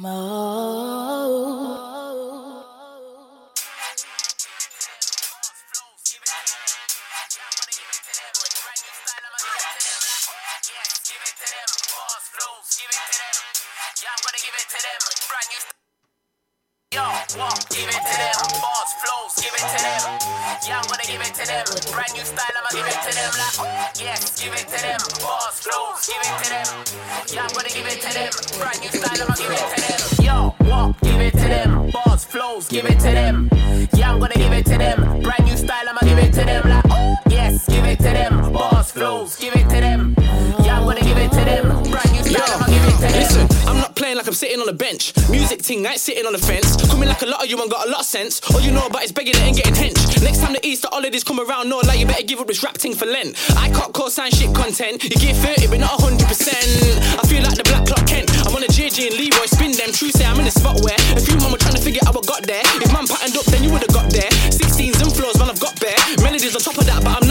More. it to them. Brand new style, I'ma give it to them. Like, yes, give it to them. Boss clothes, give it to them. Yeah, I'm gonna give it to them. Brand new style, I'ma give it to them. Yo, walk, give it to them. Boss flows, give it to them. Yeah, I'm gonna give it to them. Brand new style, I'ma give it to them. Like, ting, I'm sitting on a bench, music thing, night sitting on the fence. Coming like a lot of you and got a lot of sense. All you know about is begging it and getting hench. Next time the Easter holidays come around, know like you better give up this rap ting for Lent. I can't sign shit content. You get 30, but not 100%. I feel like the black Clark Kent. I'm on a JJ and Leroy, spin them. True say I'm in a spot where a few mama trying to figure out what got there. If man patterned up, then you would've got there. 16s and floors, man, I've got bare. Melodies on top of that, but I'm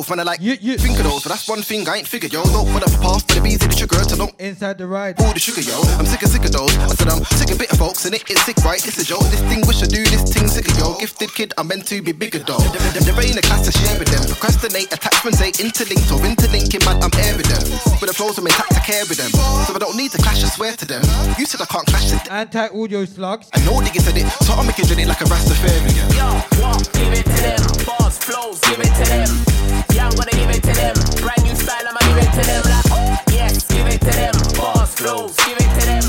both, man. I like You- you- think of those, but that's one thing I ain't figured, yo. Don't put up a path for the bees and the sugar to don't Inside the ride. all the sugar, yo. I'm sick of sick of those. I said I'm sick of bit of folks, and it, it's sick, right? It's a joke. This thing wish I do this thing sicker, yo. Gifted kid, I'm meant to be bigger, though. There ain't a class to share with them. Procrastinate, attachments ain't interlinked or interlinking, man. I'm evident. But the flows I'm intact, I care with them. So I don't need to clash, I swear to them. You said I can't clash it. Anti audio slugs. I know niggas said it, so I'm making it like a Rastafarian. Yo, what? Give it to them. Boss flows, give it to them. Yeah, I'm gonna give it to them. Brand new style, I'ma give it to them. Like, oh, yes, give it to them. Boss flows, give it to them.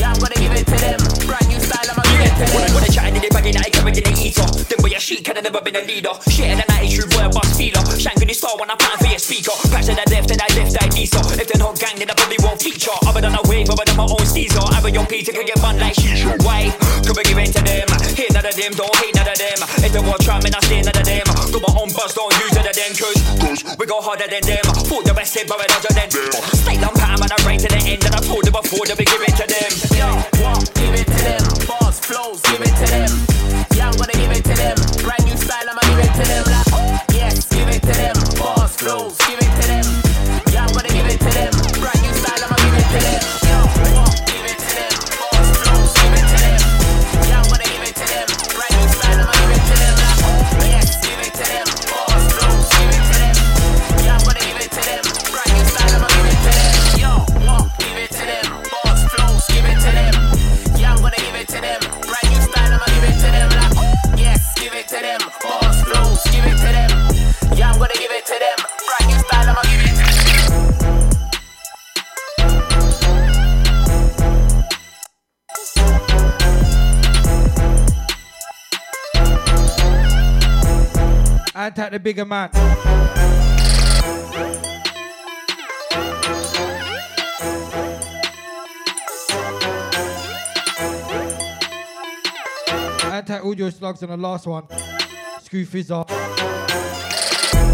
Yeah, I'm gonna give it to them. Brand new style, I'ma give it to them. When I them. got a chat in the bag, I carried in the eater. Then boy, a sheik had never been a leader. Shit in the night, true boy, a boss feeler. Shanking his star when I'm planning for your speaker. Patch to the left, then I left, I decent. If they're not gang, then I probably won't feature. Other than a wave, other than my own Caesar. Other young Peter can get run like shisha. Why? Could we give it to them? Hate none of them, don't hate none of them. If they want try, man, I stay none of them. Got my own buzz, don't use none of them, cause, we go harder than them. Thought the rest said, but we're than them. Stay down, pat, man, I right to the end, and I told them before that we give it to them. Yo, what? Give it to them. Boss flows, give it to them. Yeah, I'm gonna give it to them. Brand new style, I'ma give it to them. Like, oh, yes, give it to them. Boss flows, give it Anti the bigger man. Anti audio slugs on the last one. Scrufizzer.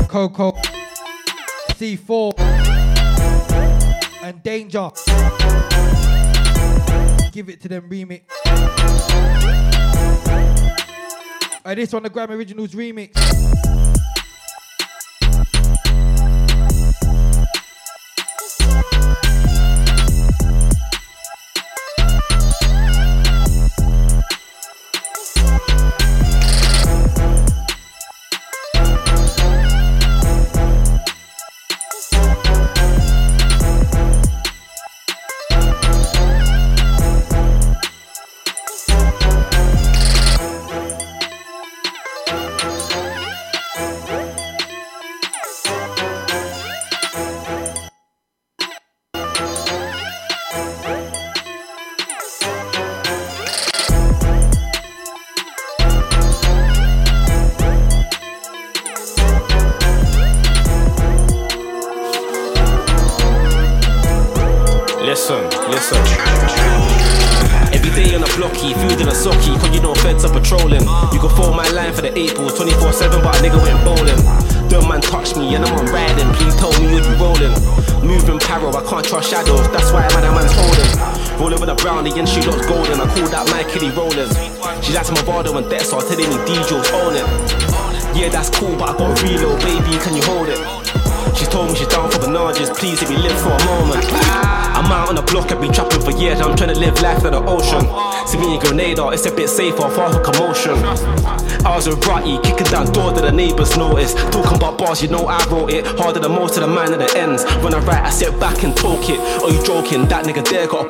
Coco. C4. And Danger. Give it to them remix. Uh, this one, the Grime Originals remix.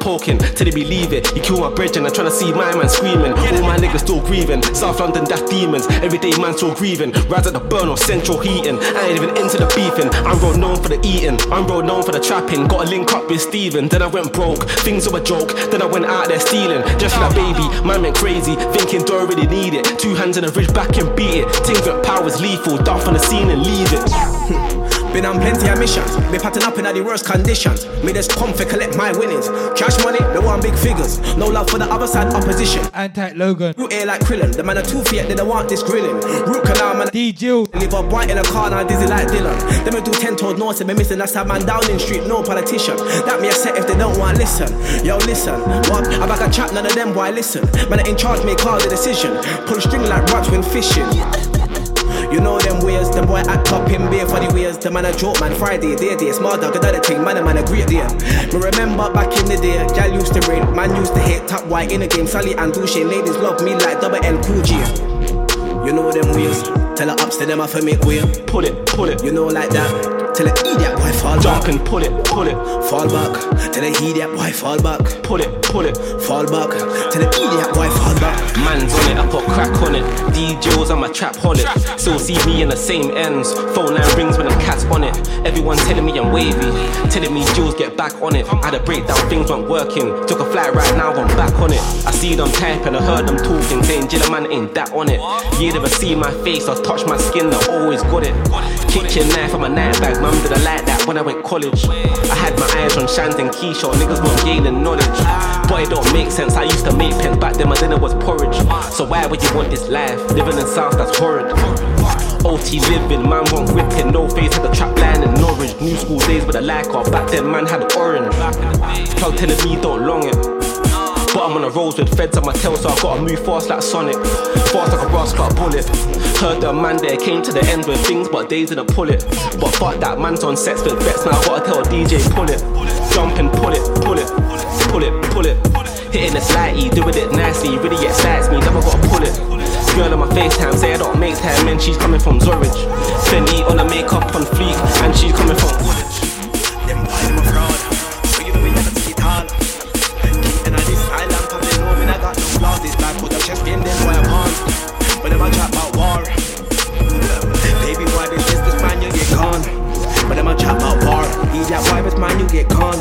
Poking. Till they believe it. You kill my bridge and I'm trying to see my man screaming. All my niggas still grieving. South London, that's demons. Everyday man still grieving. Rise at the burn or central heating. I ain't even into the beefing. I'm road known for the eating. I'm road known for the trapping. Got a link up with Steven. Then I went broke. Things were a joke. Then I went out there stealing. Just like baby, man went crazy. Thinking don't really need it. Two hands in the ridge back and beat it. Things with powers lethal. Duff on the scene and leave it. Been on plenty of missions, be patting up in the worst conditions. Me just come for collect my winnings. Cash money, they want big figures. No love for the other side opposition. Anti Logan. Root air like Krillin, the man are too fiat, they don't want this grilling. Root canal, man. D Jill. Live up white in a car, now dizzy like Dylan. Them do 10 told north, and be missing that's that man Downing Street, no politician. That me a set if they don't want listen. Yo, listen, what? I back a chat, none of them, why listen. Man, in charge, make call the decision. Pull string like rods when fishing. You know them ways, the boy act up in beer for the ways. The man a joke, man. Friday, day, day, small dog, another thing, man, a man a great day. Me remember back in the day, gal used to rain, man used to hate top white in the game. Sally and Douche, ladies love me like double L Cool G. You know them ways, tell her ups to them I and make way. Pull it, pull it. You know like that. Tell the idiot boy fall Jump back, and pull it, pull it. fall back. Tell the idiot boy fall back, Pull it, pull it. fall back. Tell the idiot boy fall back. Man's on it, I put crack on it. DJs, I'm a trap holic. Still see me in the same ends. Phone line rings when the cat's on it. Everyone telling me I'm wavy. Telling me Jules get back on it. I had a breakdown, things weren't working. Took a flight right now, I'm back on it. I see them typing, I heard them talking, saying Jilla man ain't that on it. You never see my face or touch my skin, I always got it. Kitchen knife on my night bag, mum did I like that when I went college. I had my eyes on Shans and Keyshaw, niggas weren't gaining knowledge. But it don't make sense, I used to make pens back then, my dinner was porridge. So why would you want this life? Living in South, that's horrid. OT living, man want gripping, no face, had the trap line in Norwich. New school days with a like off, back then man had orange. Plug telling me don't long it. But I'm on the roads with feds on my tail, so I gotta move fast like Sonic. Fast like a brass cut bullet. Heard the man there came to the end with things, but they didn't pull it. But fuck that, man's on sets with bets, now I gotta tell DJ pull it. Jump and pull it, pull it, pull it, pull it. Hitting it slightly, doing it nicely, really excites me, never gotta pull it. Girl on my FaceTime, say I don't make time, and she's coming from Zorridge. Fendi on the makeup on fleek, and she's coming from Woolwich. In boy I'm on. When them a chat about war. Baby boy this business man you get gone. Them a chat about war. He's that boy this man you get gone.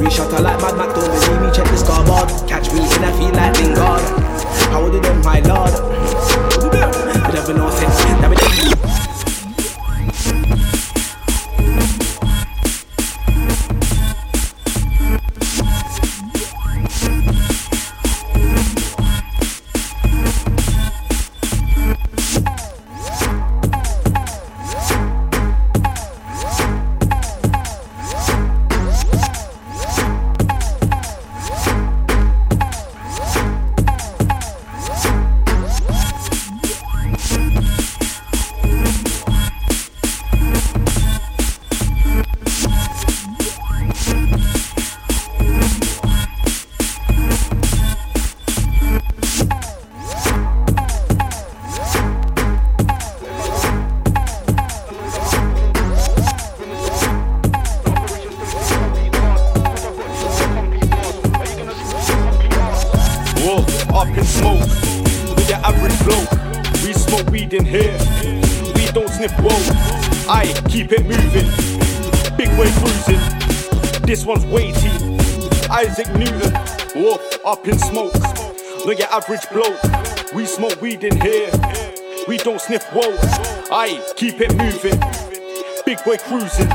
Reshot like Mad Mac don't believe me check the scoreboard. Catch me and I feel like Lingard. How do them my lord? But never know sense. Average bloke. We smoke weed in here. We don't sniff whoa. I keep it moving. Big boy cruising.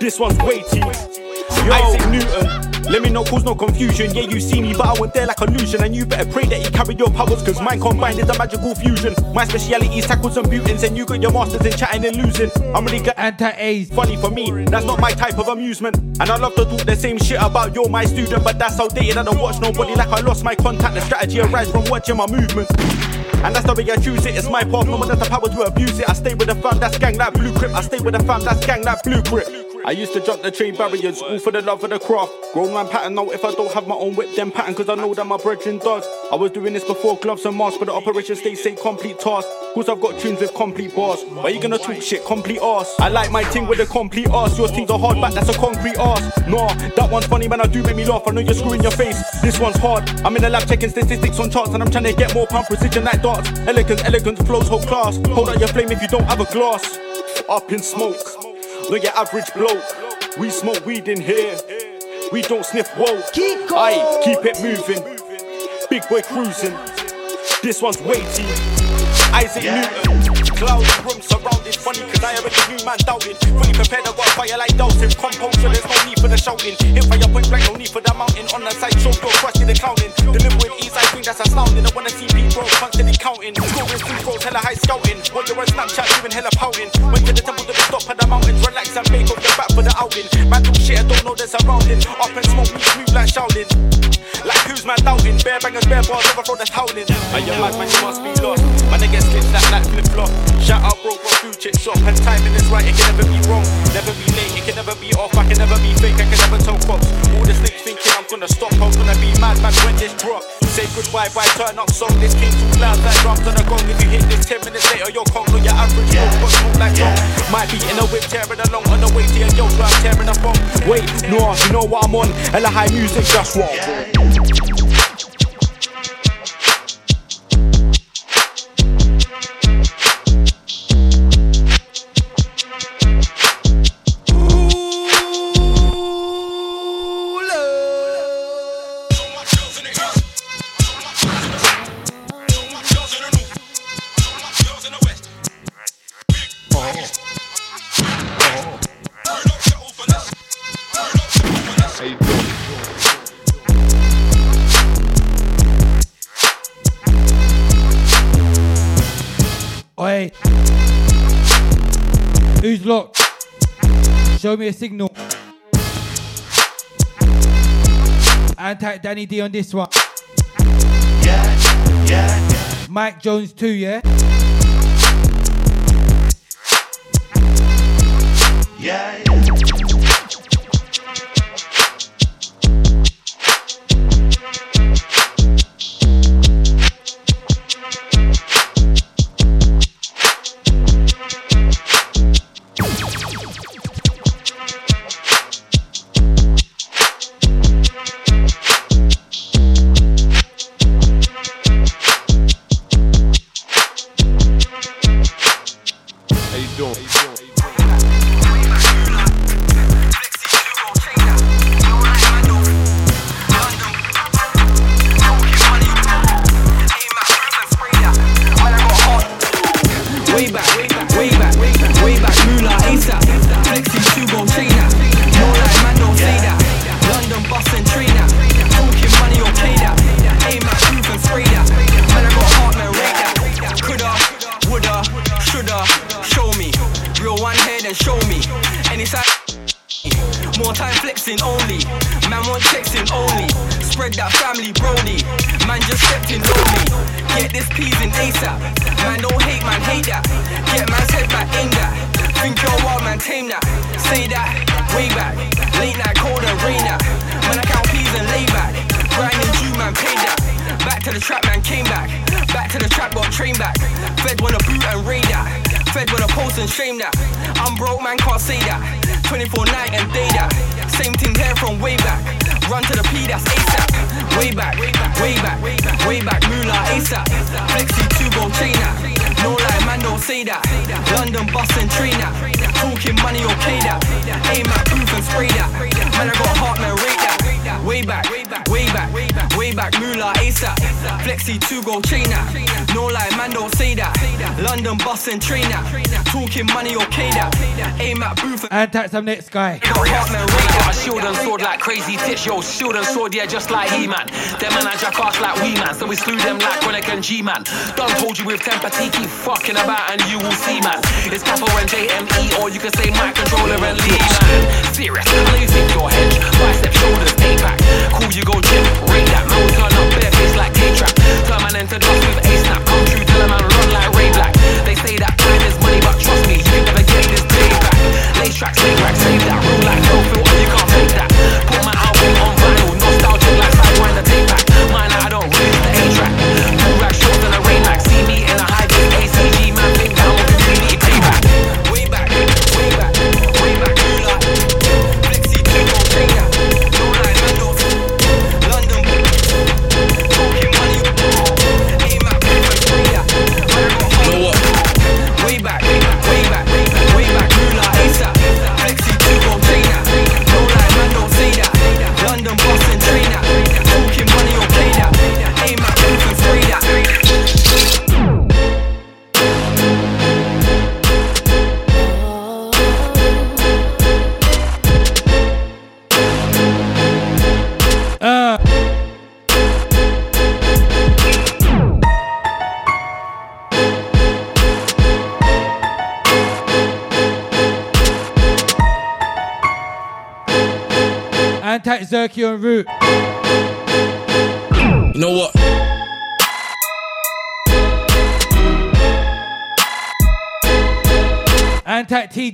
This one's weighty. Isaac Newton. Let me not cause no confusion. Yeah, you see me, but I went there like illusion. And you better pray that you carry your powers, cause mine combined is a magical fusion. My speciality is tackles and mutants, and you got your masters in chatting and losing. I'm really good anti-A's. Funny for me, that's not my type of amusement. And I love to talk the same shit about you're my student, but that's outdated. I don't watch nobody like I lost my contact. The strategy arises from watching my movement. And that's the way I choose it, it's my path, no one has the power to abuse it. I stay with the fam, that's gang that blue grip. I stay with the fam, that's gang that blue grip. I used to jump the trade barriers, all for the love of the craft. Grown man pattern now, if I don't have my own whip, then pattern, cause I know that my brethren does. I was doing this before gloves and masks, but the operation stays say complete task. Cause I've got tunes with complete bars. Why you gonna talk shit, complete ass? I like my thing with a complete ass. Your things are hard back, that's a concrete ass. Nah, that one's funny, man, I do make me laugh. I know you're screwing your face. This one's hard. I'm in the lab checking statistics on charts, and I'm trying to get more pound precision like darts. Elegance, elegance, flows, whole class. Hold out your flame if you don't have a glass. Up in smoke, not your average bloke. We smoke weed in here. We don't sniff woe. Keep Aye, keep it moving. Big boy cruising. This one's weighty. Isaac Newton. Cloudy room surrounded. Funny cause I already knew man doubted. Fully prepared, I got fire like Dalton. Composure, there's no need for the shouting. Hit fire point blank, no need for the mountain. On the side, show door, crushing the clowning. Deliver with ease, I think that's astounding. I wanna see people constantly counting. Scoring free throws, hella high scouting. While you're on Snapchat, doing hella pouting. Went to the temple to the top of the mountains. Relax and make up the back for the outing. Man, talk shit, I don't know the surrounding. Up and smoke, me smooth like shouting. Like who's man doubting? Bare bangers, bare bars, never throw the towel in. Are you mad, man? You must be lost. Man, they get slipped like, like flip flop. Shout out, bro, got food chicks up. And timing is right, it can never be wrong. Never be late, it can never be off. I can never be fake, I can never tell cops. All the snakes thinking I'm gonna stop. I'm gonna be mad, man, when this drop. Say goodbye, bye, turn up song. This king too loud, like drums on the gong. If you hit this 10 minutes later, you're conk, your average yeah. got smoke like wrong. Might be in a whip, tearing along on the way to your yo i'm tearing a phone. Wait, no, you know what I'm on? Hella high music, just what? Oi. Show me a signal. And Anti Danny D on this one. Yeah, yeah. Mike Jones too, yeah? Yeah, How And tax some next guy. We rate got a shield and sword like crazy tits, yo. Shield and sword, yeah, just like He Man. Them man I jackass like we man, so we slew them like Chronic and G Man. Done told you with temper, keep fucking about and you will see man. It's Capo and JME, or you can say my controller and Lee man. Serious, I know you think you're hedge. Bicep, shoulders, A-pack. Cool, you go gym, rate that. Man turn up bare face like K-Trap. Turn man into dust with A-snap. Come true, tell a man run Lace tracks,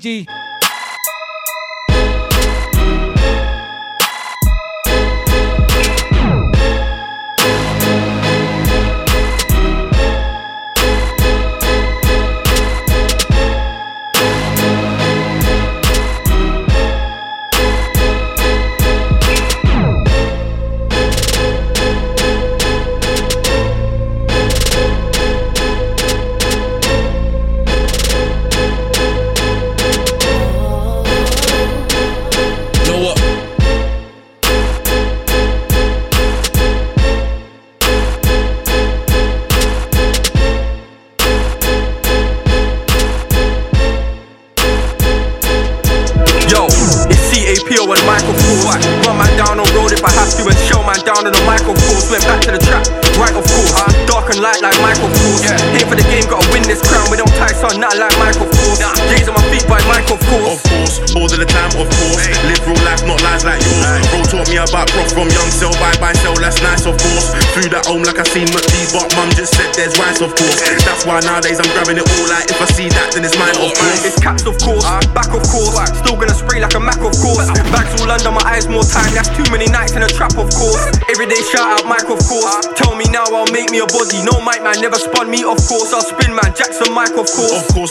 And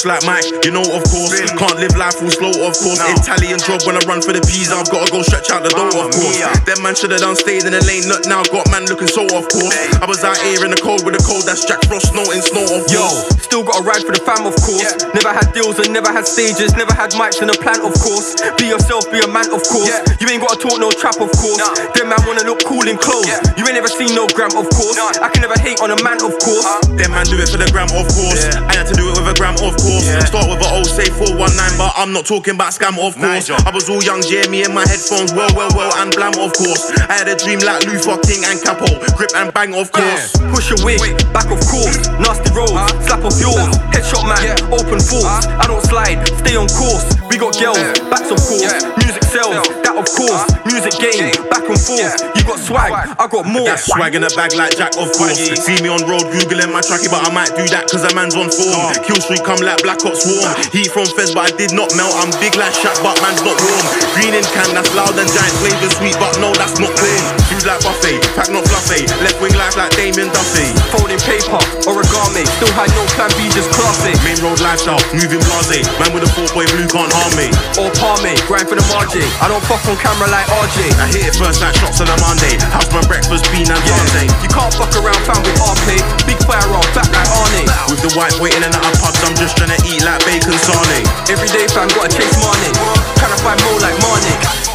course. Like Mike, you know, of course. Can't live life full slow, of course. Italian job when I run for the peas, I've gotta go stretch out the door, of course. Them man should've done stayed in the lane, look now, got man looking so, of course. I was out here in the cold with the cold, that's Jack Frost, snow in snow, of Yo, course. still got a ride for the fam, of course. Never had deals and never had stages, never had mics in a plant, of course. Be yourself, be a man, of course. You ain't gotta talk no trap, of course. Them man wanna look cool in clothes. You ain't never seen no gram, of course. I can never hate on a man, of course. Them man do it for the gram, of course. I had to do it with a gram, of course. Start with a old say 419, but I'm not talking about scam, of course. I was all young, Jamie and my headphones, well, well, well, and blam, of course. I had a dream like Luther King and Capo, grip and bang, of course. Push away, back of course. Nasty rolls, slap off yours. Headshot man, yeah. open force. I don't slide, stay on course. We got girls, backs of course. Music sells, that of course. Uh-huh. Music game, back and forth. You got swag, I got more. That swag in a bag like Jack, of course. See me on road, googling my tracky, but I might do that cause a man's on form. Uh-huh. Kill Street come like Black Ops Swarm. Uh-huh. Heat from Fez, but I did not melt. I'm big like Shaq, but man's not warm. Green in can, that's loud and giant flavor sweet, but no, that's not corn. Food like buffet, pack not fluffy. Left wing life like Damien Duffy. Folding paper, origami. Still had no plan B, just classic. Main road lifestyle, moving blase. Man with a four boy blue can't harm me. Or palmy, grind for the margin. I don't fuck on camera like RJ. I hit it first like shots on a Monday. House my breakfast, bean and Sunday. You can't fuck around, fam with RP. Big fire on, fat like Arnie. With the white waiting in the pubs, I'm just trying to eat like bacon sarnie. Every day, fam, gotta chase money. Tryna find more like Marnie.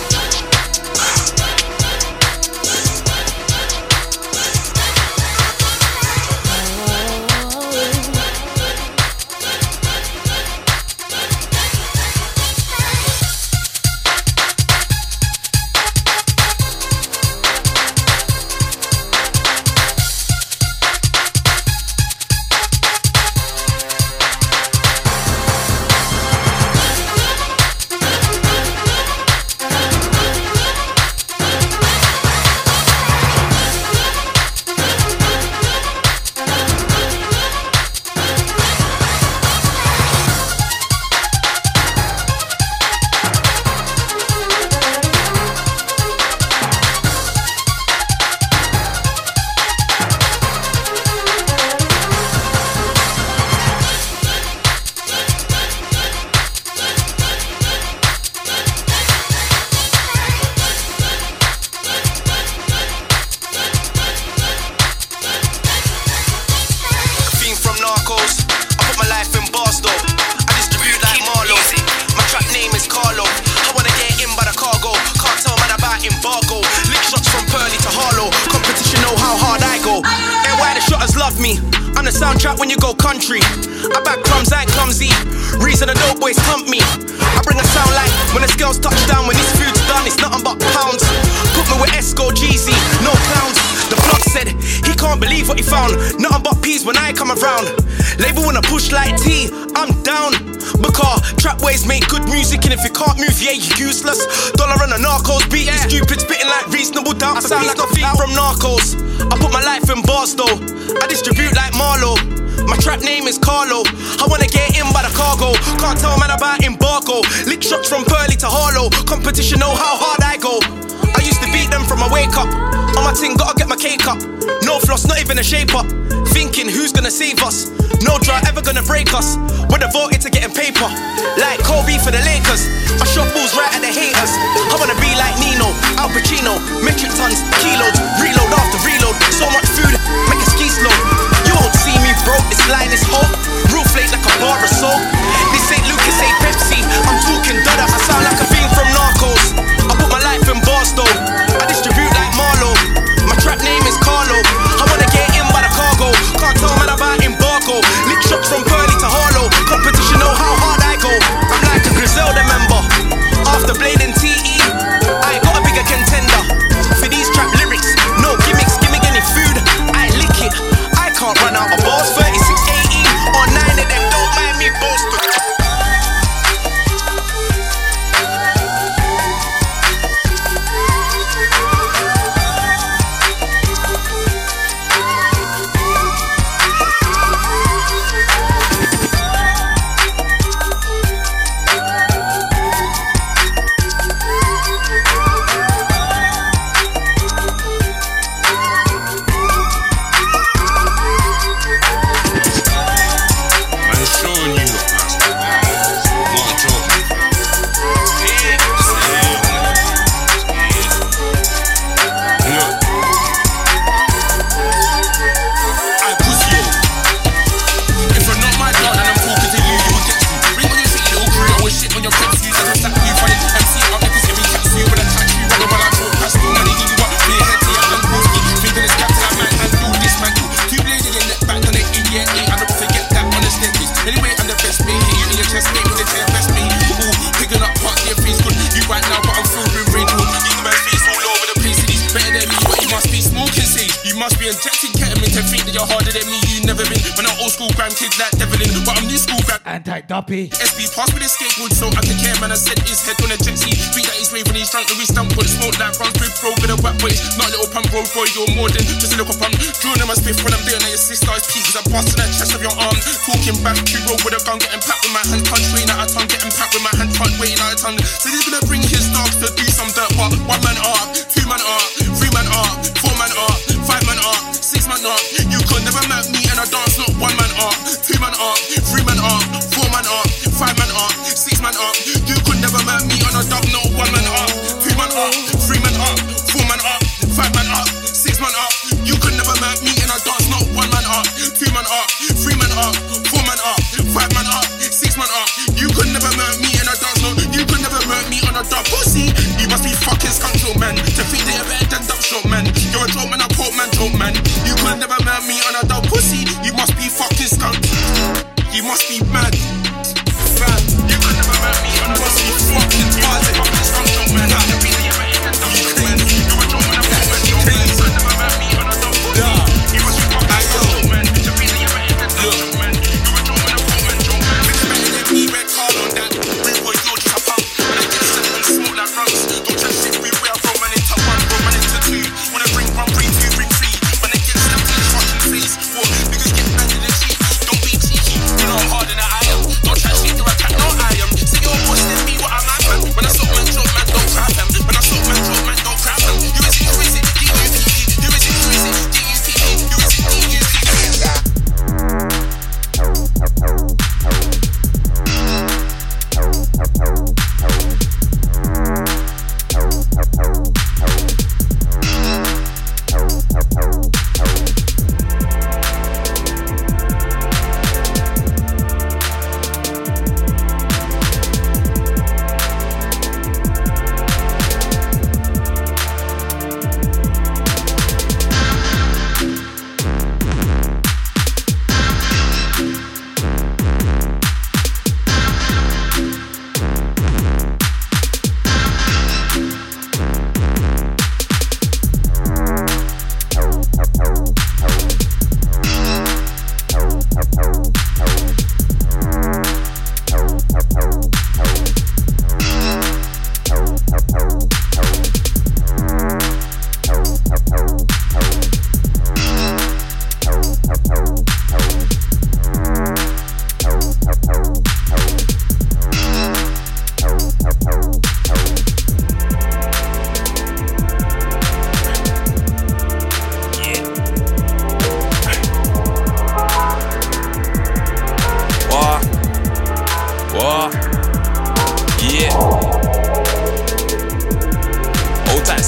SB passed with a skateboard, so I took care, man. I sent his head on a jet ski. Think that he's waving, he's drunk, and he's stamp on the smoke that runs through, bro, with a wet boy. Not a little pump, bro, boy, you're more than just a little pump. Drawing on my spiff,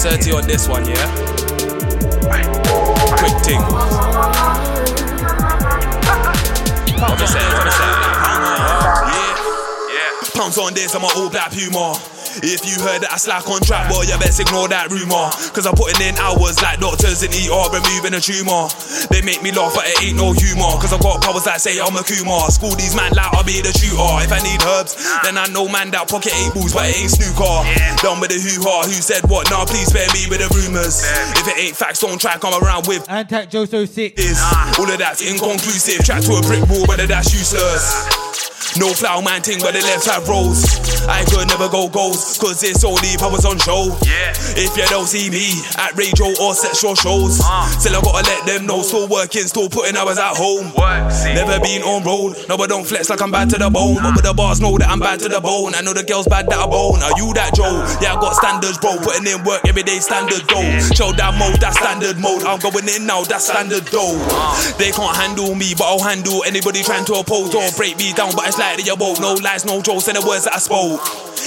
30 on this one, yeah? Quick thing. Yeah. Yeah. Pounds on this, I'm an all black puma. If you heard that I slack on track, well, you best ignore that rumor. Cause I'm putting in hours like doctors in ER, removing a tumor. They make me laugh, but it ain't no humor. Cause I got powers that say I'm a Kumar. School these man like I'll be the shooter. If I need herbs, then I know man that pocket ain't balls, but it ain't snooker. Done with the hoo ha, who said what? Nah, please spare me with the rumors. If it ain't facts, don't try come around with. Antac Joso 6. Is all of that's inconclusive. Track to a brick wall, whether that's useless. No flower man ting, but the left side rolls. I could never go goals, cause it's only if I was on show. Yeah. If you don't see me at radio or sexual shows, uh. still I gotta let them know. Still working, still putting hours at home. Never been on road, no, but don't flex like I'm bad to the bone. But the bars know that I'm bad to the bone. I know the girls bad that I bone. Are you that Joe? Yeah, I got standards, bro. Putting in work every day, standard though. Show that mode, that standard mode. I'm going in now, that standard though. Uh. They can't handle me, but I'll handle anybody trying to oppose or break me down. But it's like that you won't. No lies, no jokes, and the words that I spoke.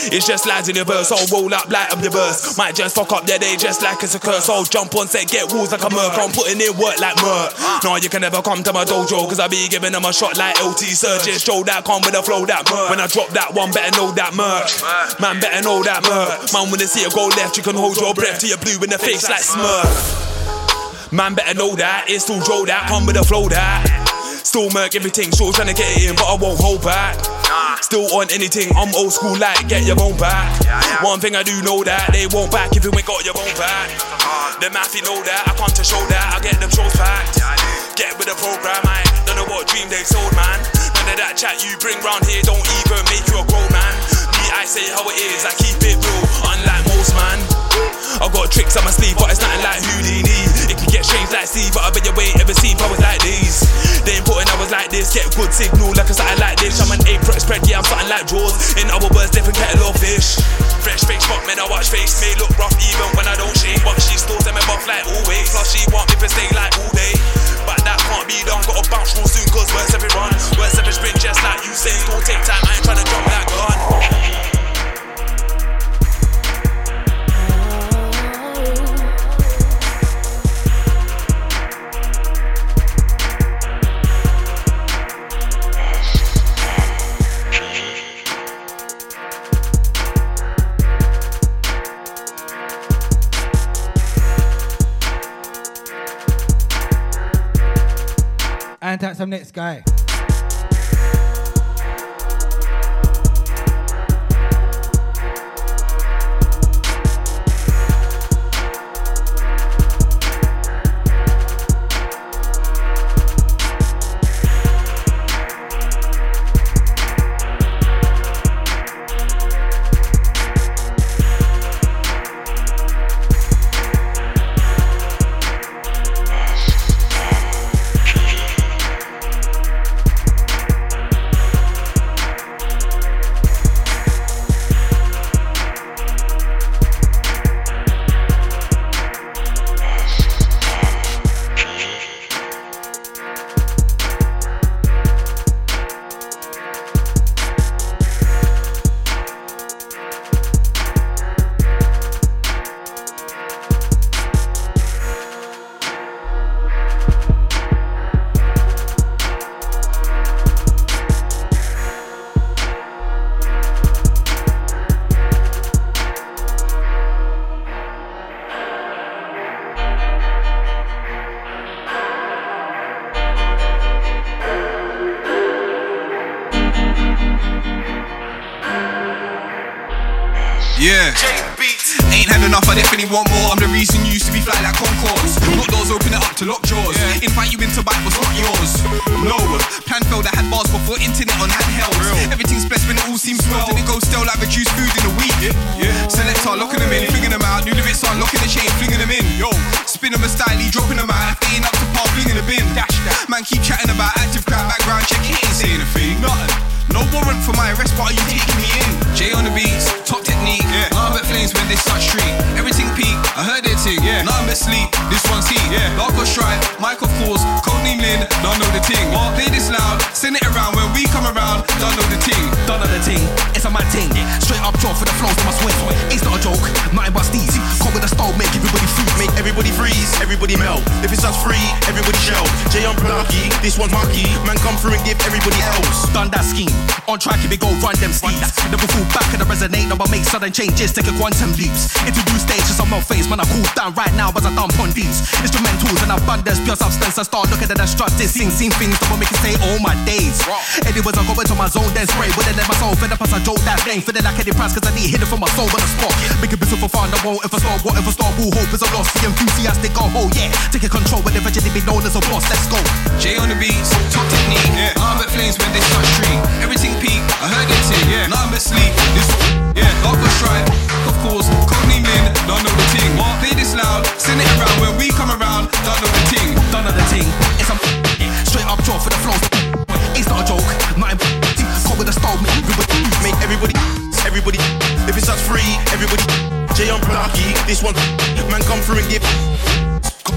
It's just lies in your verse, I'll roll up like I'm the verse. Might just fuck up their day just like it's a curse. I'll jump on set, get walls like a merc. I'm putting in work like Merc. No, you can never come to my dojo, cause I be giving them a shot like LT Surgeon. Show that come with a flow that Merc. When I drop that one, better know that merch. Man, better know that Merc. Man, when they see it go left, you can hold your breath till you're blue in the face like Smurf. Man, better know that. It's still Joe that, come with a flow that. Still murk everything, still trying to get it in, but I won't hold back. Still on anything, I'm old school like get your own back. One thing I do know that they won't back if you ain't got your own back. The mathy know that, I come to show that, I get them shows packed. Get with the program, I don't know what dream they sold, man. None of that chat you bring round here don't even make you a grown man. Me, I say how it is, I keep it real, unlike most man. I got tricks on my sleeve, but it's nothing like Houdini. It can get strange like Steve, but I bet you ain't ever seen powers like these. They ain't putting like this, get good signal like a something like this. I'm an apron spread, yeah, I'm something like Jaws. In other words, different kettle of fish. Fresh face, fuck man, I watch face. May look rough even when I don't shave, but she still me buff like always. Plus, she want me to stay like all day. But that can't be done, gotta bounce real soon, cause words every run. Words every sprint, just like you say. Don't take time, I ain't trying to jump that gun. Antac some next guy. Selector, locking them in, flinging them out. New lyrics on, locking the chain, flinging them in. Yo, spin them a style, dropping them out. If they ain't up to par, flinging the bin. Dash that. Man, keep chatting about active crap, background check, he ain't saying a thing. Nothing. No warrant for my arrest, but are you taking me in? Jay on the beats, top technique. Yeah. Nothing but flames when they start street. Everything peak, I heard their ting. Yeah. Nothing but sleep, this one's heat. Yeah. Largo strike, mic of course, code name in, don't know the ting. Play this loud, send it around when we come around, don't know the ting. Don't know the ting, it's a mad ting. Straight up draw for the flows to my swing. Everybody melt. If it's us free, everybody shell. Jay on Plucky, this one's Mucky. Man, come through and give everybody else. Done that scheme. On track, if we go run them steeds. Never fall back and I resonate, never make sudden changes, take a quantum leaps. Introduce stages, I'm not phased, man, I cool down right now, but I dump on these. Instrumentals and abundance, pure substance, I start looking at the structures, sing, sing things that will make it say all my days. Anyways, I go into my zone, then spray, wouldn't let my soul fed up as I joke that thing, feeling like Eddie Price, cause I need hit it from my soul on the spot. Make it business for fun, I won't ever stop, whatever start, all hope is a loss, the enthusiastic, go, oh yeah, taking control, but eventually be known as a boss, let's go. Jay beats, top technique. Yeah. At flames when they touch tree. Everything peak, I heard it ting. Yeah. Now I'm asleep. This yeah, dark was strike. Of course, codename Lin, don't know the ting. Play this loud, send it around when we come around, don't know the ting. Don't know the ting, it's a straight up draw for the flows. It's not a joke, nothing Come with a style, make everybody everybody, everybody. If it's us free, everybody. Jay on Plucky, this one. Man, come through and give.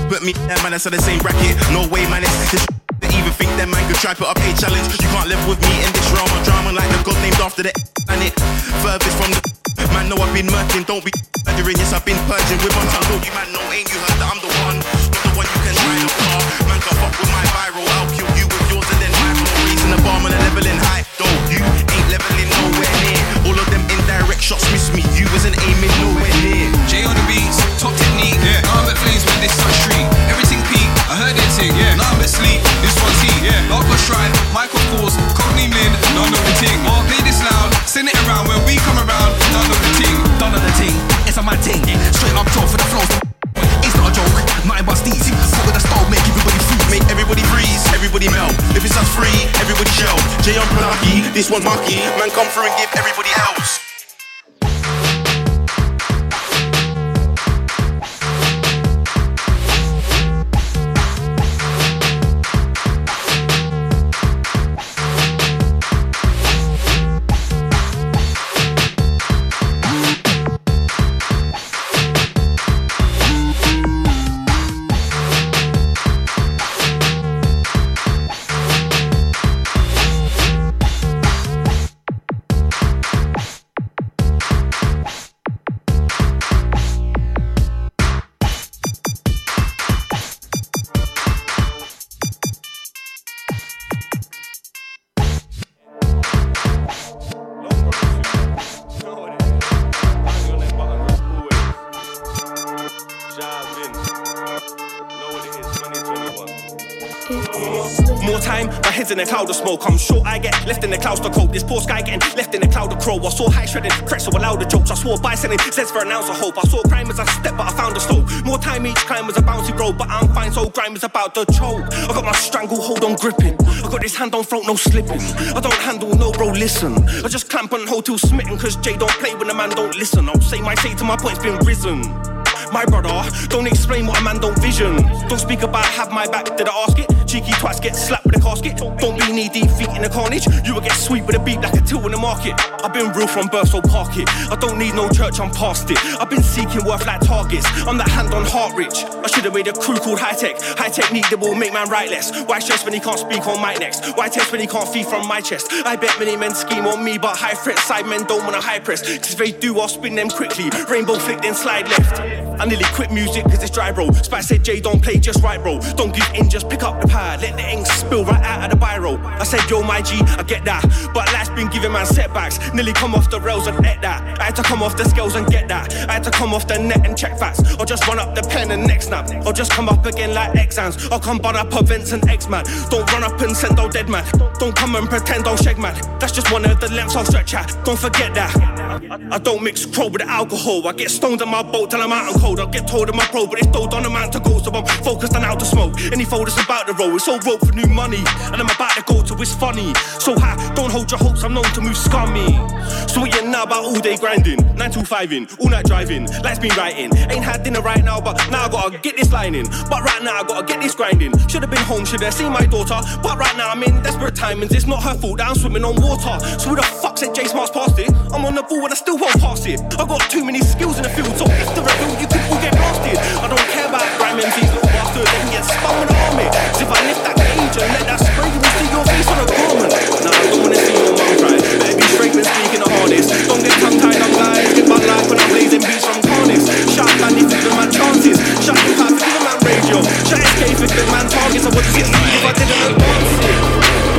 Put me, yeah, man, that's the same bracket. No way, man, it's this. Even think that man could try put up a challenge. You can't live with me in this realm of drama like the god named after the planet. Furthest from the man, know I've been murking. Don't be murdering, yes, I've been purging with my tongue. Don't you man know, ain't you heard that I'm the one? Not the one you can try to car. Man, can fuck with my viral. I'll kill you with yours and then flow. Raising the bar, man, leveling high. Though you ain't leveling nowhere near. All of them indirect shots miss me. You wasn't aiming nowhere near. Jay on the beats, top technique. Yeah. Arm at flames they touch codename Lin, the ting. Play this loud, send it around when we come around, don't know the ting. Don't know the ting, it's a mad ting. Straight up draw for the flows. It's not a joke, nothing but steez. Come with a style, make everybody freeze. Make everybody freeze, everybody melt. If it's us free, everybody shell. Jay on Plucky, this one's Mucky. Man, come through and give everybody else. Head's in a cloud of smoke. I'm sure I get left in the clouds to cope. This poor sky getting left in a cloud of crow. I saw high shredding, cracks allowed the jokes. I swore by selling sets for an ounce of hope. I saw crime as I stepped, but I found a slope. More time each climb was a bouncy road, but I'm fine, so grime is about to choke. I got my stranglehold on gripping. I got this hand on throat, no slipping. I don't handle no bro, listen. I just clamp on hold till smitten, cause Jay don't play when a man don't listen. I'll say my say to my point's been risen. My brother, don't explain what a man don't vision. Don't speak about have my back, did I ask it? Cheeky twats get slapped with a casket. Don't be knee deep feet in the carnage. You will get sweet with a beat like a till in the market. I've been real from birth, so park it. I don't need no church, I'm past it. I've been seeking worth like targets. I'm that hand on heart rich. I should have made a crew called high tech. High technique that will make man right less. Why stress when he can't speak on my next? Why test when he can't feed from my chest? I bet many men scheme on me, but high threat side men don't wanna high press. Cause if they do, I'll spin them quickly. Rainbow flick, then slide left. I nearly quit music cause it's dry, bro. Spice said, Jay, don't play just right, bro. Don't give in, just pick up the pad. Let the ink spill right out of the biro. I said, yo, my G, I get that. But life's been giving man setbacks. Nearly come off the rails and ate that. I had to come off the scales and get that. I had to come off the net and check facts. Or just run up the pen and next snap. Or just come up again like exams. Or come bun up events and X man. Don't run up and send out dead man. Don't come and pretend I'll shag man. That's just one of the lengths I'll stretch at. Don't forget that. I don't mix crow with alcohol. I get stoned on my boat till I'm out cold. I'll get told of my pro, but it's still on a man to go. So I'm focused on how to smoke. Any folders about the roll. It's all rope for new money. And I'm about to go to it's funny. So high, don't hold your hopes. I'm known to move scummy. So you now about all day grinding? 9 to 5 in, all night driving. Lights been writing. Ain't had dinner right now, but now I gotta get this line in. But right now I gotta get this grinding. Should've been home, should've seen my daughter. But right now I'm in desperate timings. It's not her fault that I'm swimming on water. So who the fuck said J Smart's past it? I'm on the ball and I still won't pass it. I got too many skills in the field, so the rebel, you people get blasted. I don't care about rhyming, these little bastards, they can get spun with the army. Cause if I lift that cage and let that spray, you will see your face on a garment. Nah, I don't wanna see your mum cry. Better be straight when speaking the hardest. Don't get tongue tied up, guys. Get my life when I'm blazing beats from Carnage. Shot man, to you my chances. Shot your pipe, give man radio. Shot for if man targets. I wouldn't get if I didn't advance it.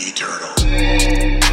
eternal.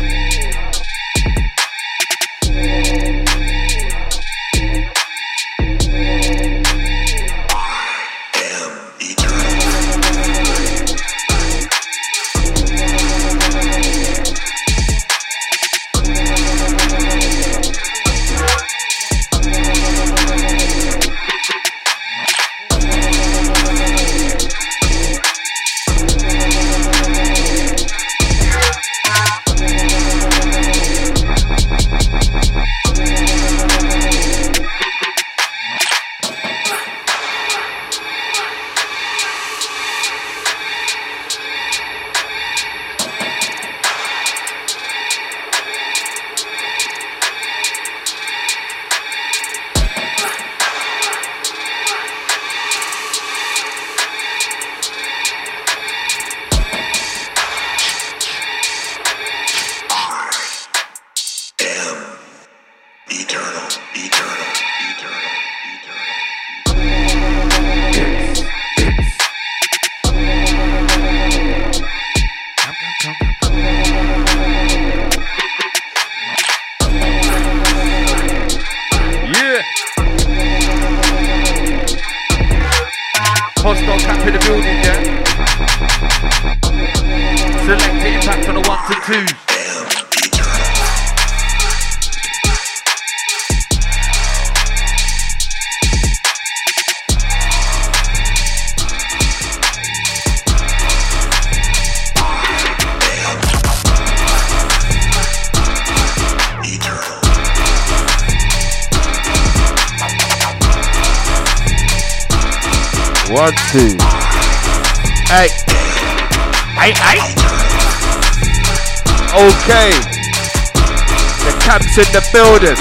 In the building.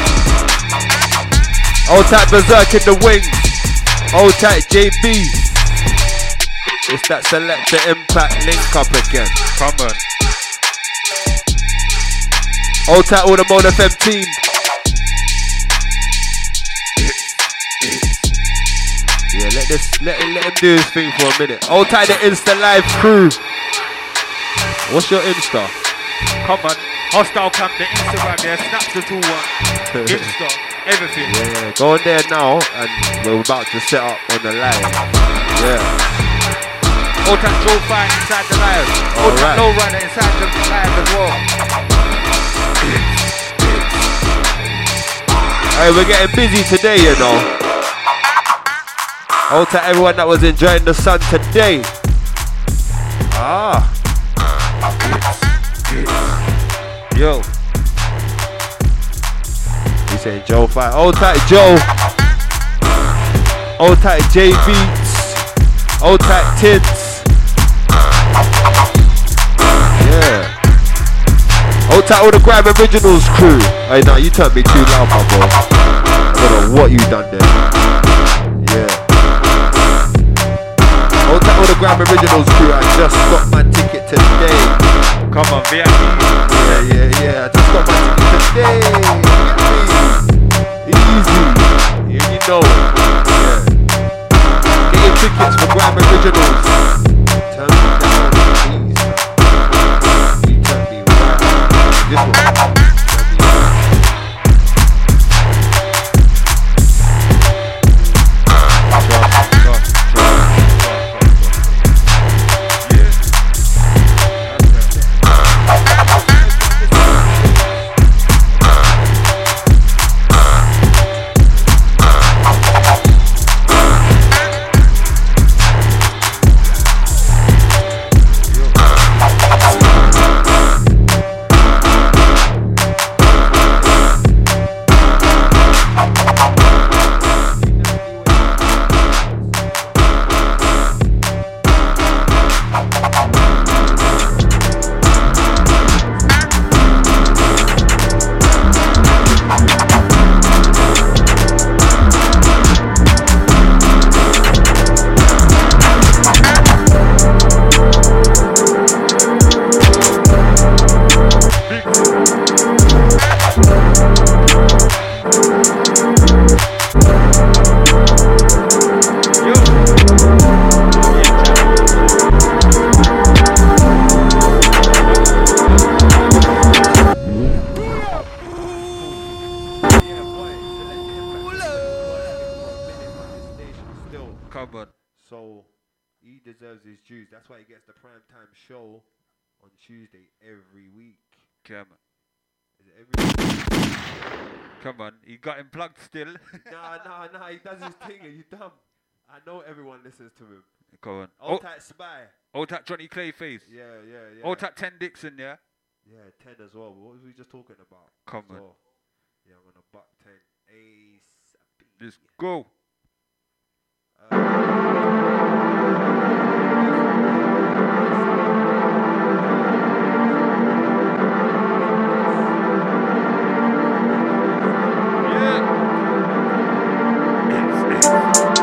Old tight berserk in the wings. Old tight JB. It's that selector impact link up again. Come on. Old tight all the Mon FM team. Yeah, let this let him, let him do his thing for a minute. Old tight the Insta Live crew. What's your Insta? Come on. Hostile Camp, the Instagram, yeah. Snaps the tool one. Insta, everything. Yeah, go on there now, and we're about to set up on the live. Yeah. Old time Joe Fine inside the live. Old time Alright. Low Rider inside the live as well. Hey, we're getting busy today, you know. Out to everyone that was enjoying the sun today. Joe Fine. Old tight Joe. Old tight J Beats. Old tight Tids. Yeah. Old tight all the Grime Originals crew. Hey, nah, you turned me too loud, my bro. I don't know what you done there. Yeah. Old tight all the Grime Originals crew. I just got my ticket today. Come on, VIP. Yeah, yeah, yeah. I just got my ticket today. Tickets for Grime Originals. Nah. He does his thing. and you dumb? I know everyone listens to him. Come on. Old oh. tight spy. Old tight Johnny Clayface. Yeah, yeah, yeah. Old tight 10 Dixon, yeah? Yeah, ten as well. What was we just talking about? Come on. well? Yeah, I'm gonna buck ten. Ace. Let's go. J Beats.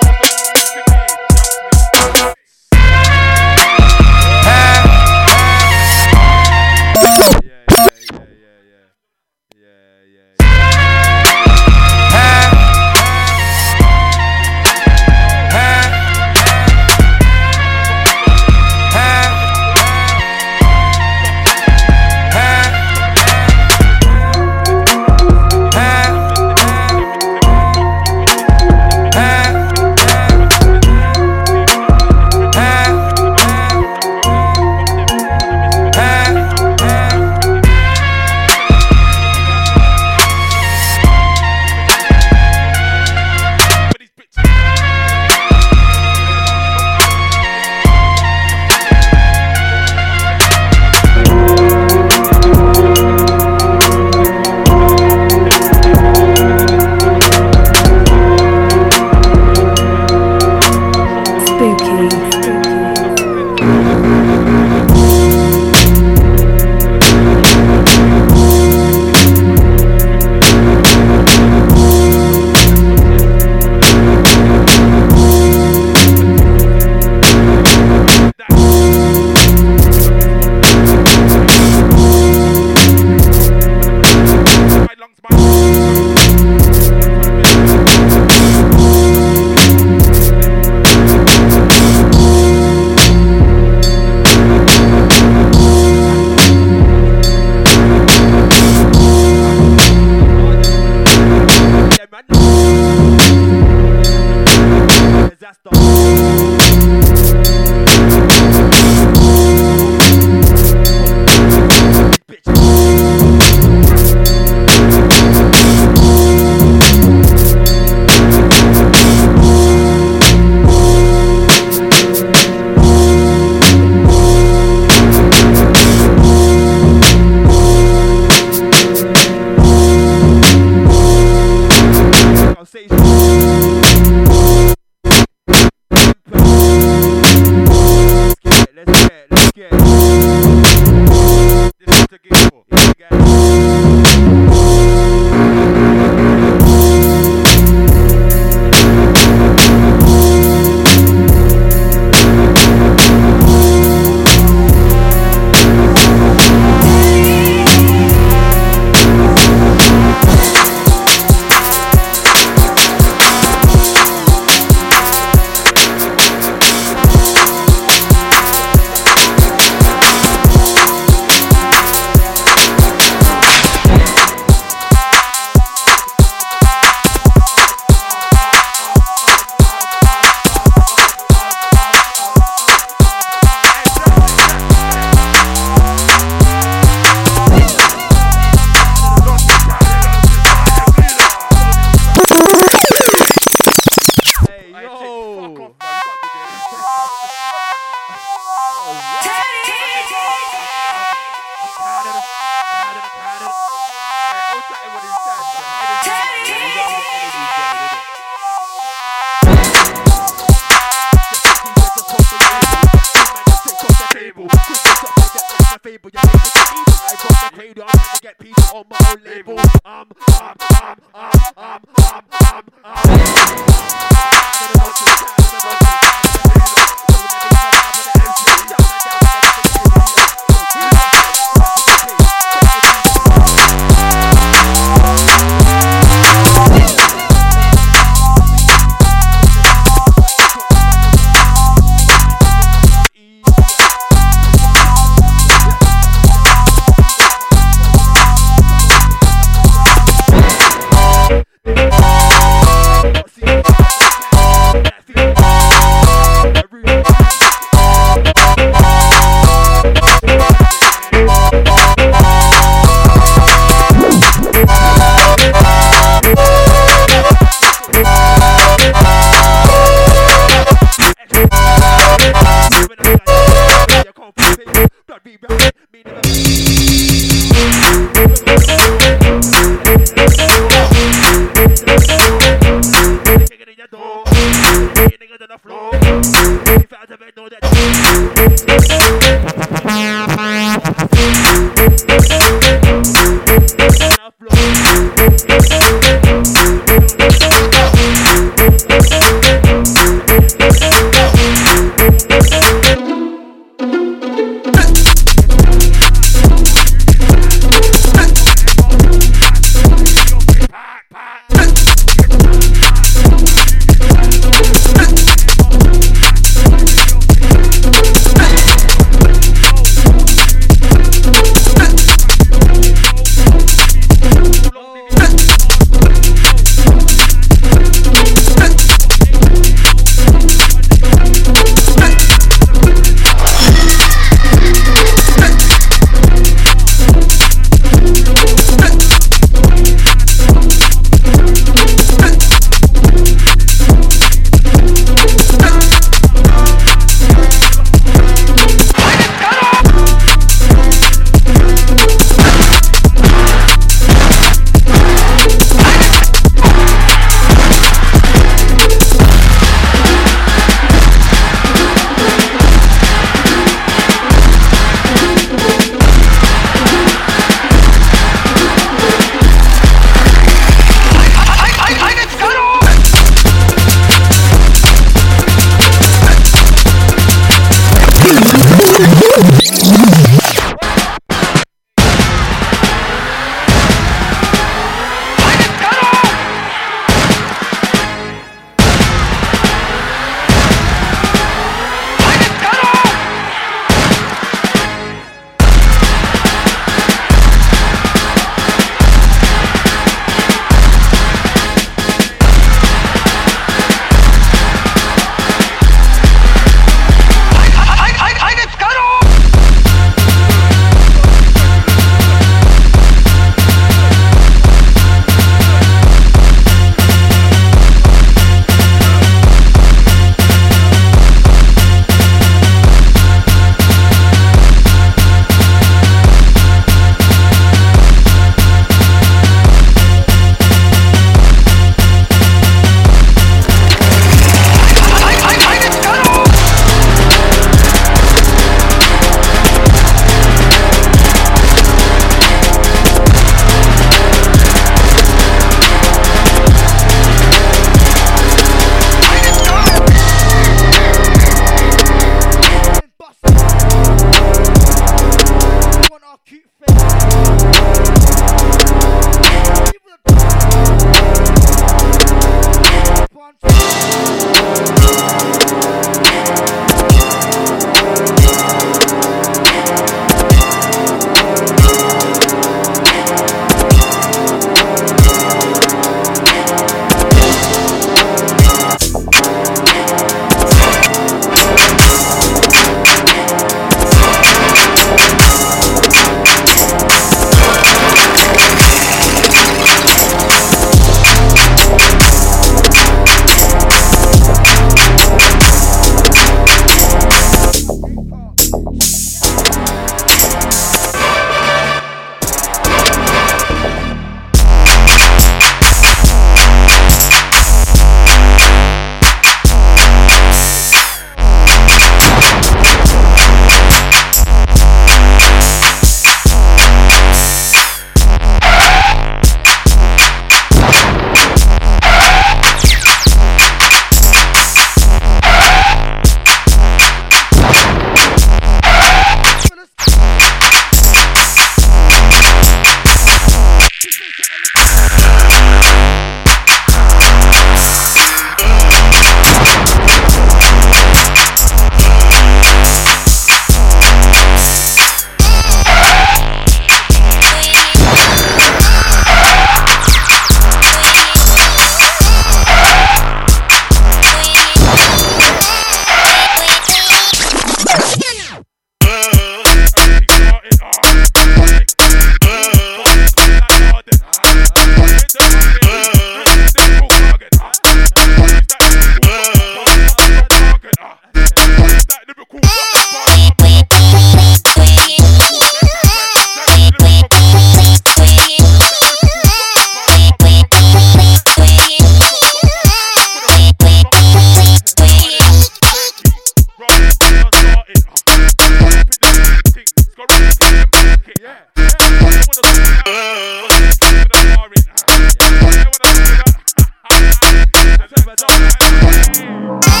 but don't.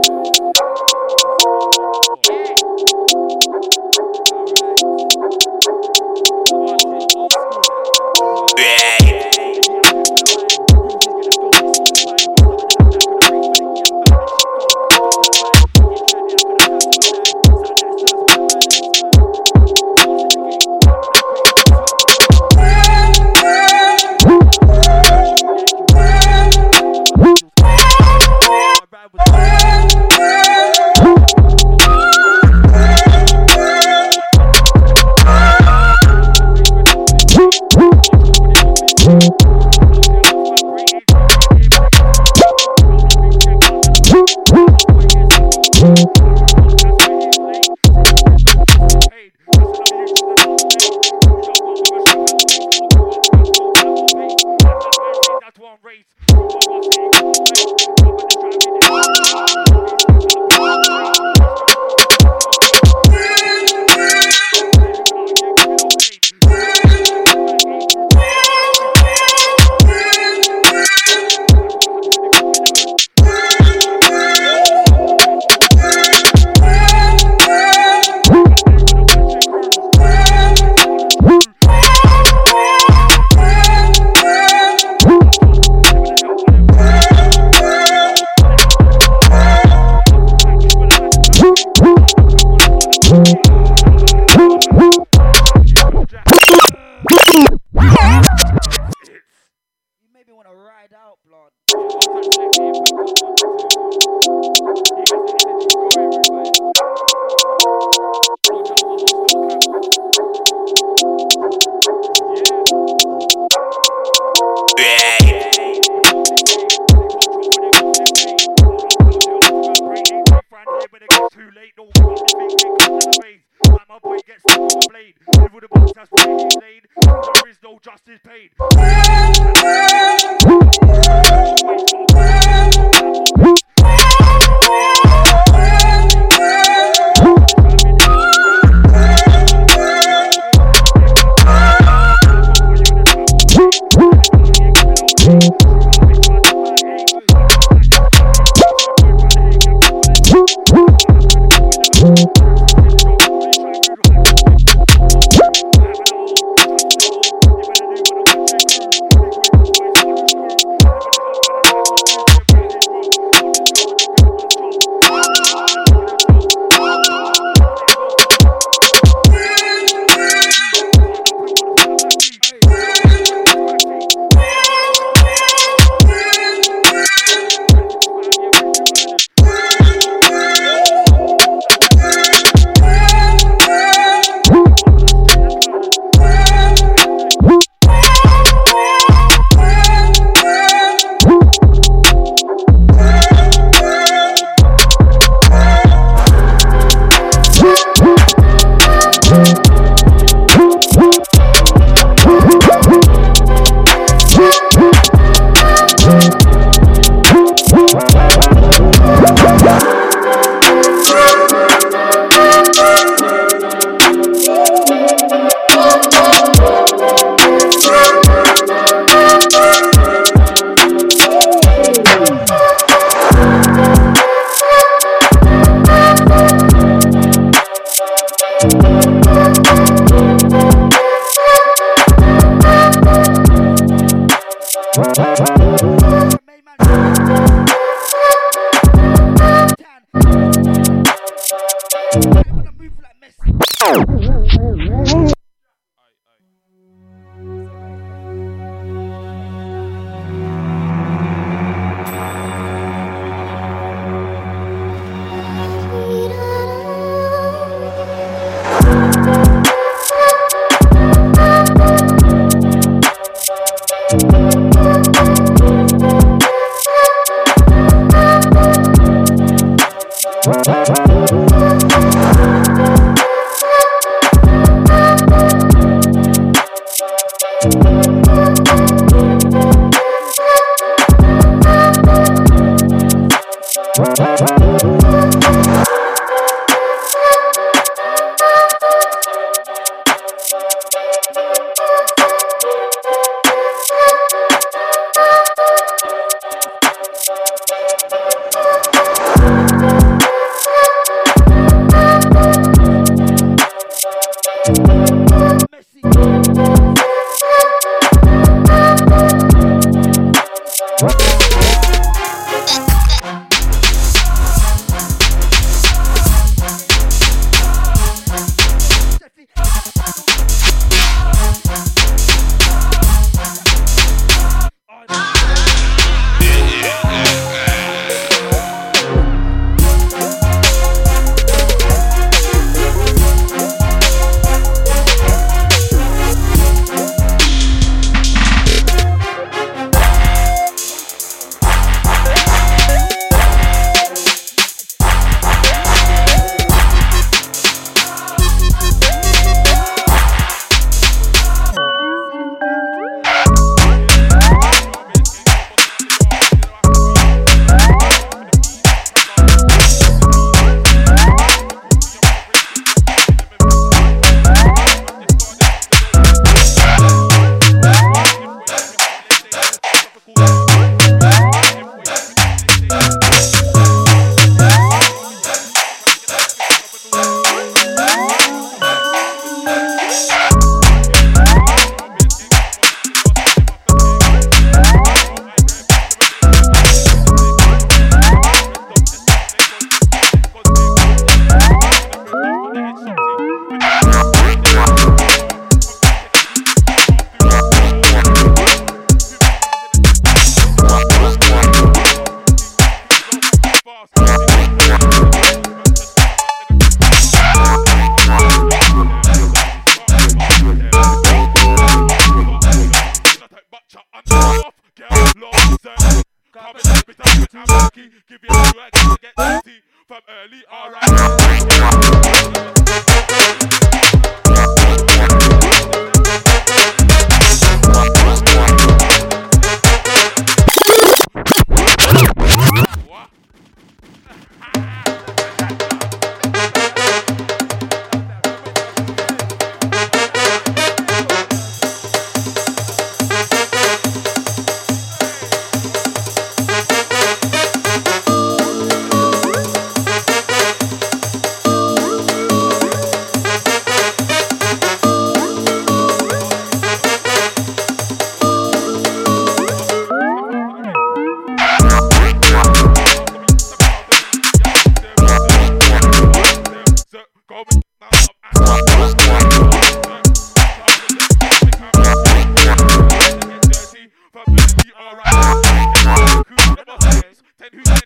cried out blood. Too late, no one my boy gets blade. Over the box, that's why laid. There is no justice paid. Thank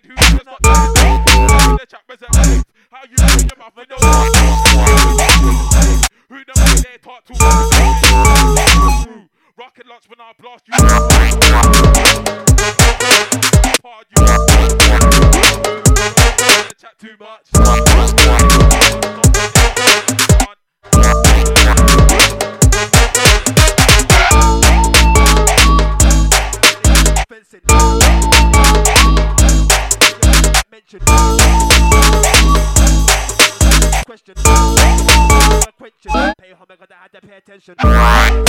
dude. Had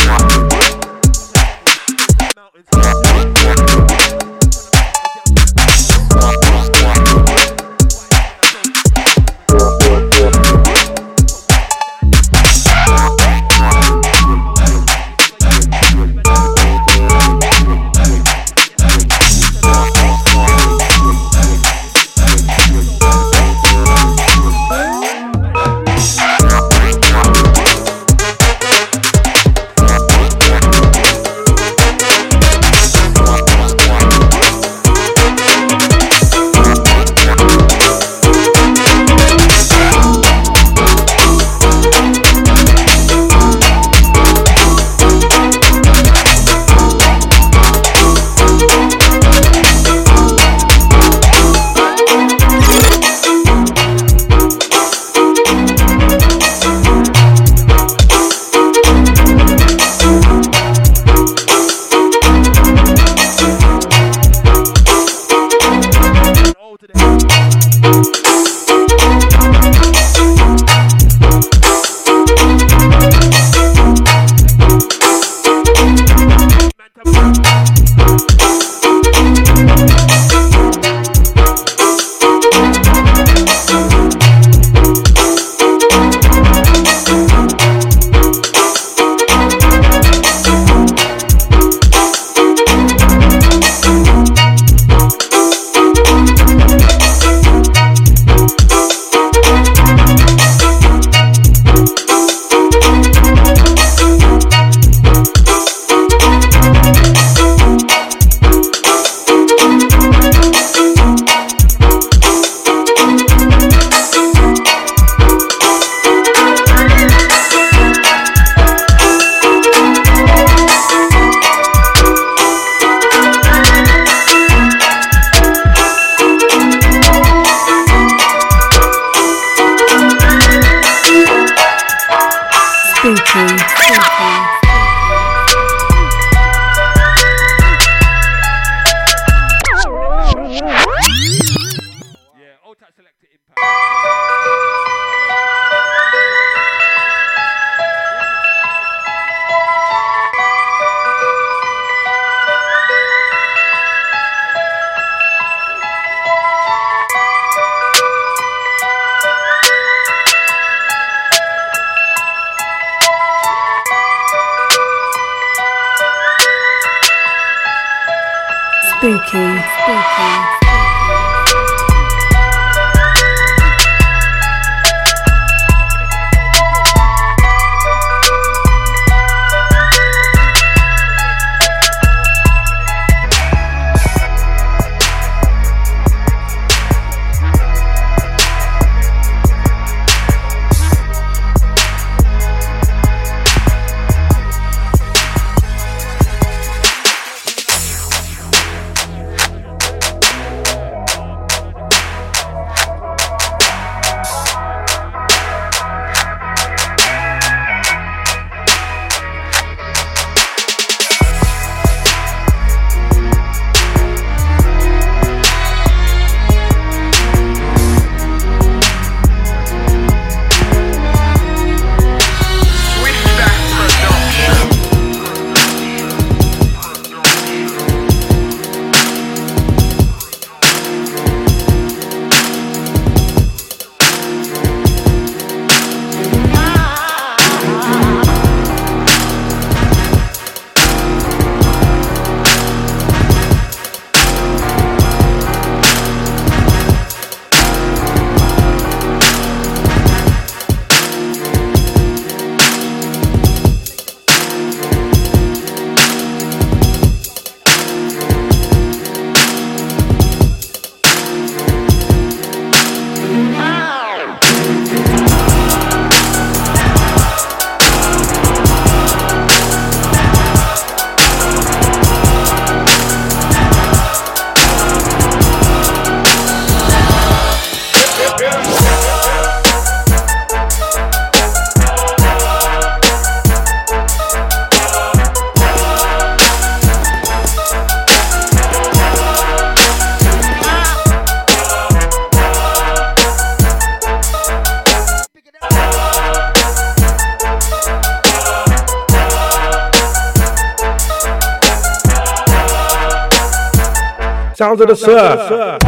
dançar.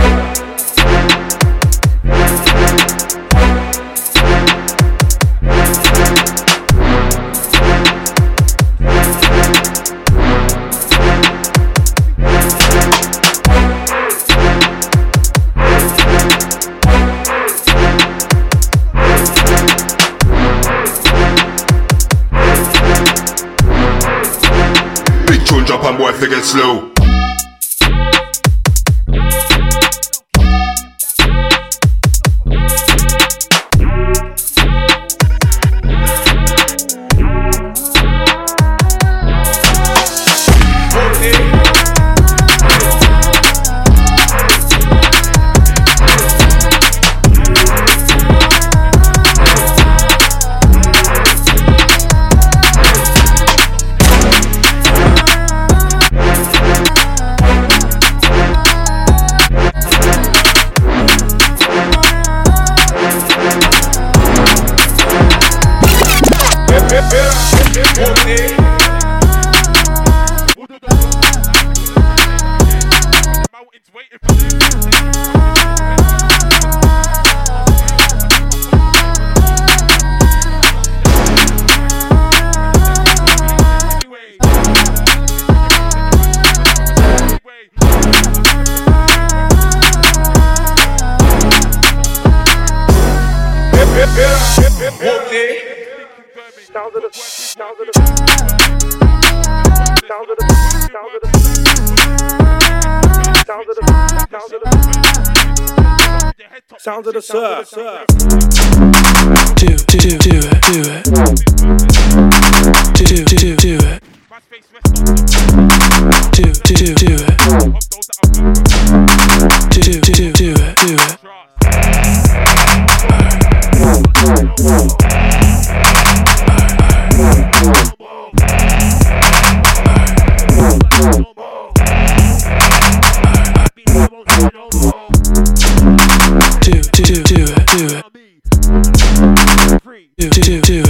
Do, do, do, do it. Do, do, do, it, do it. Do, do, do it, do it. Do, do, do.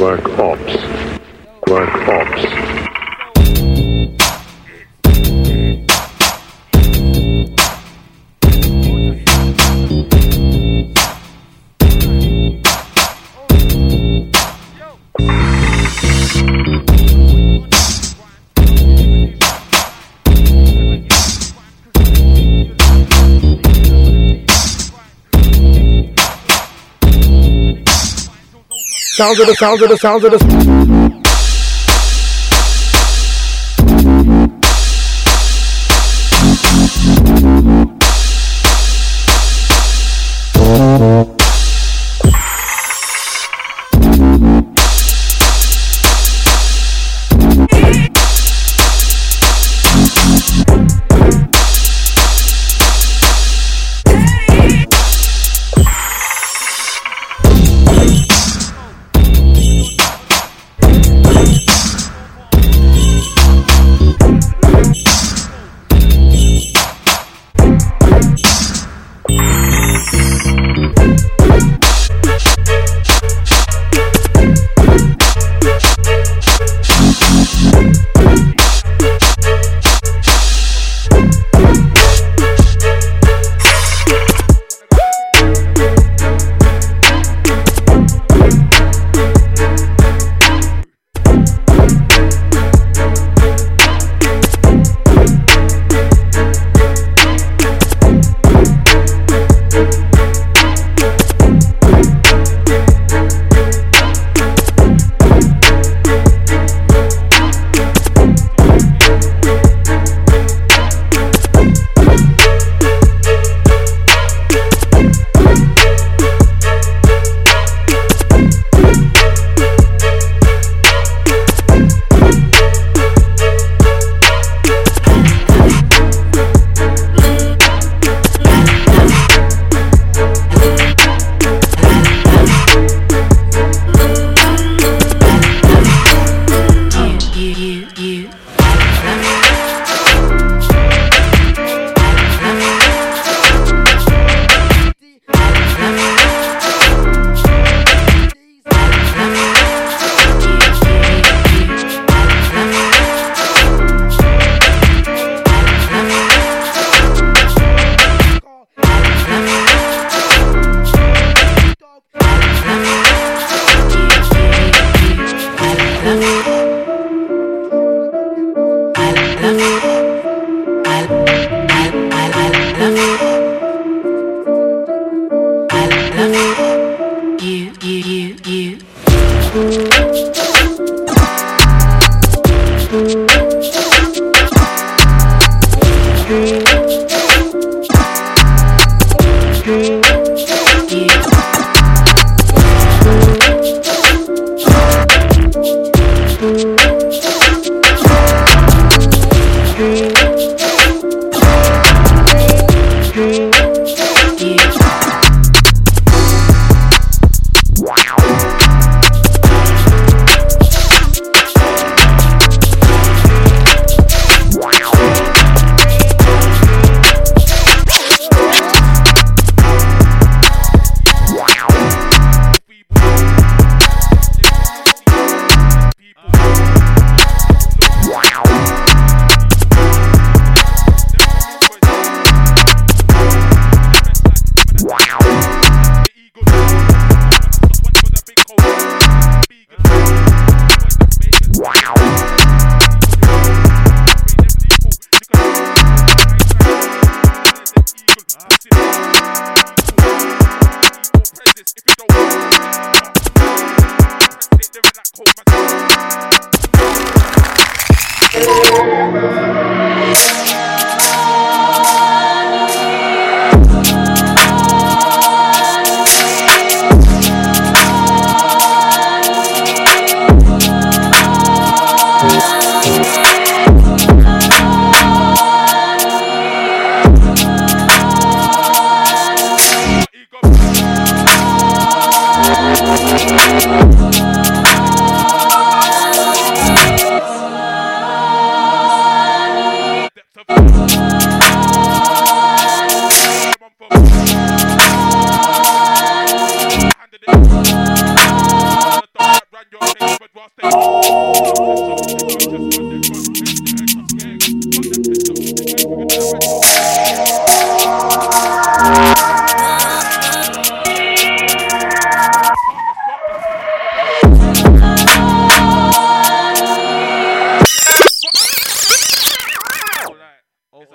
Work Ops. Work Ops. sounds of the sounds of the sounds of the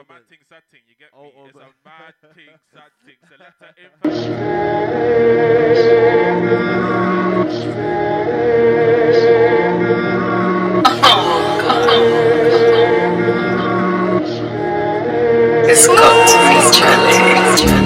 a thing, sad thing. You get oh, me? Oh, it's a mad thing, sad thing. So let her. It's got to be challenging.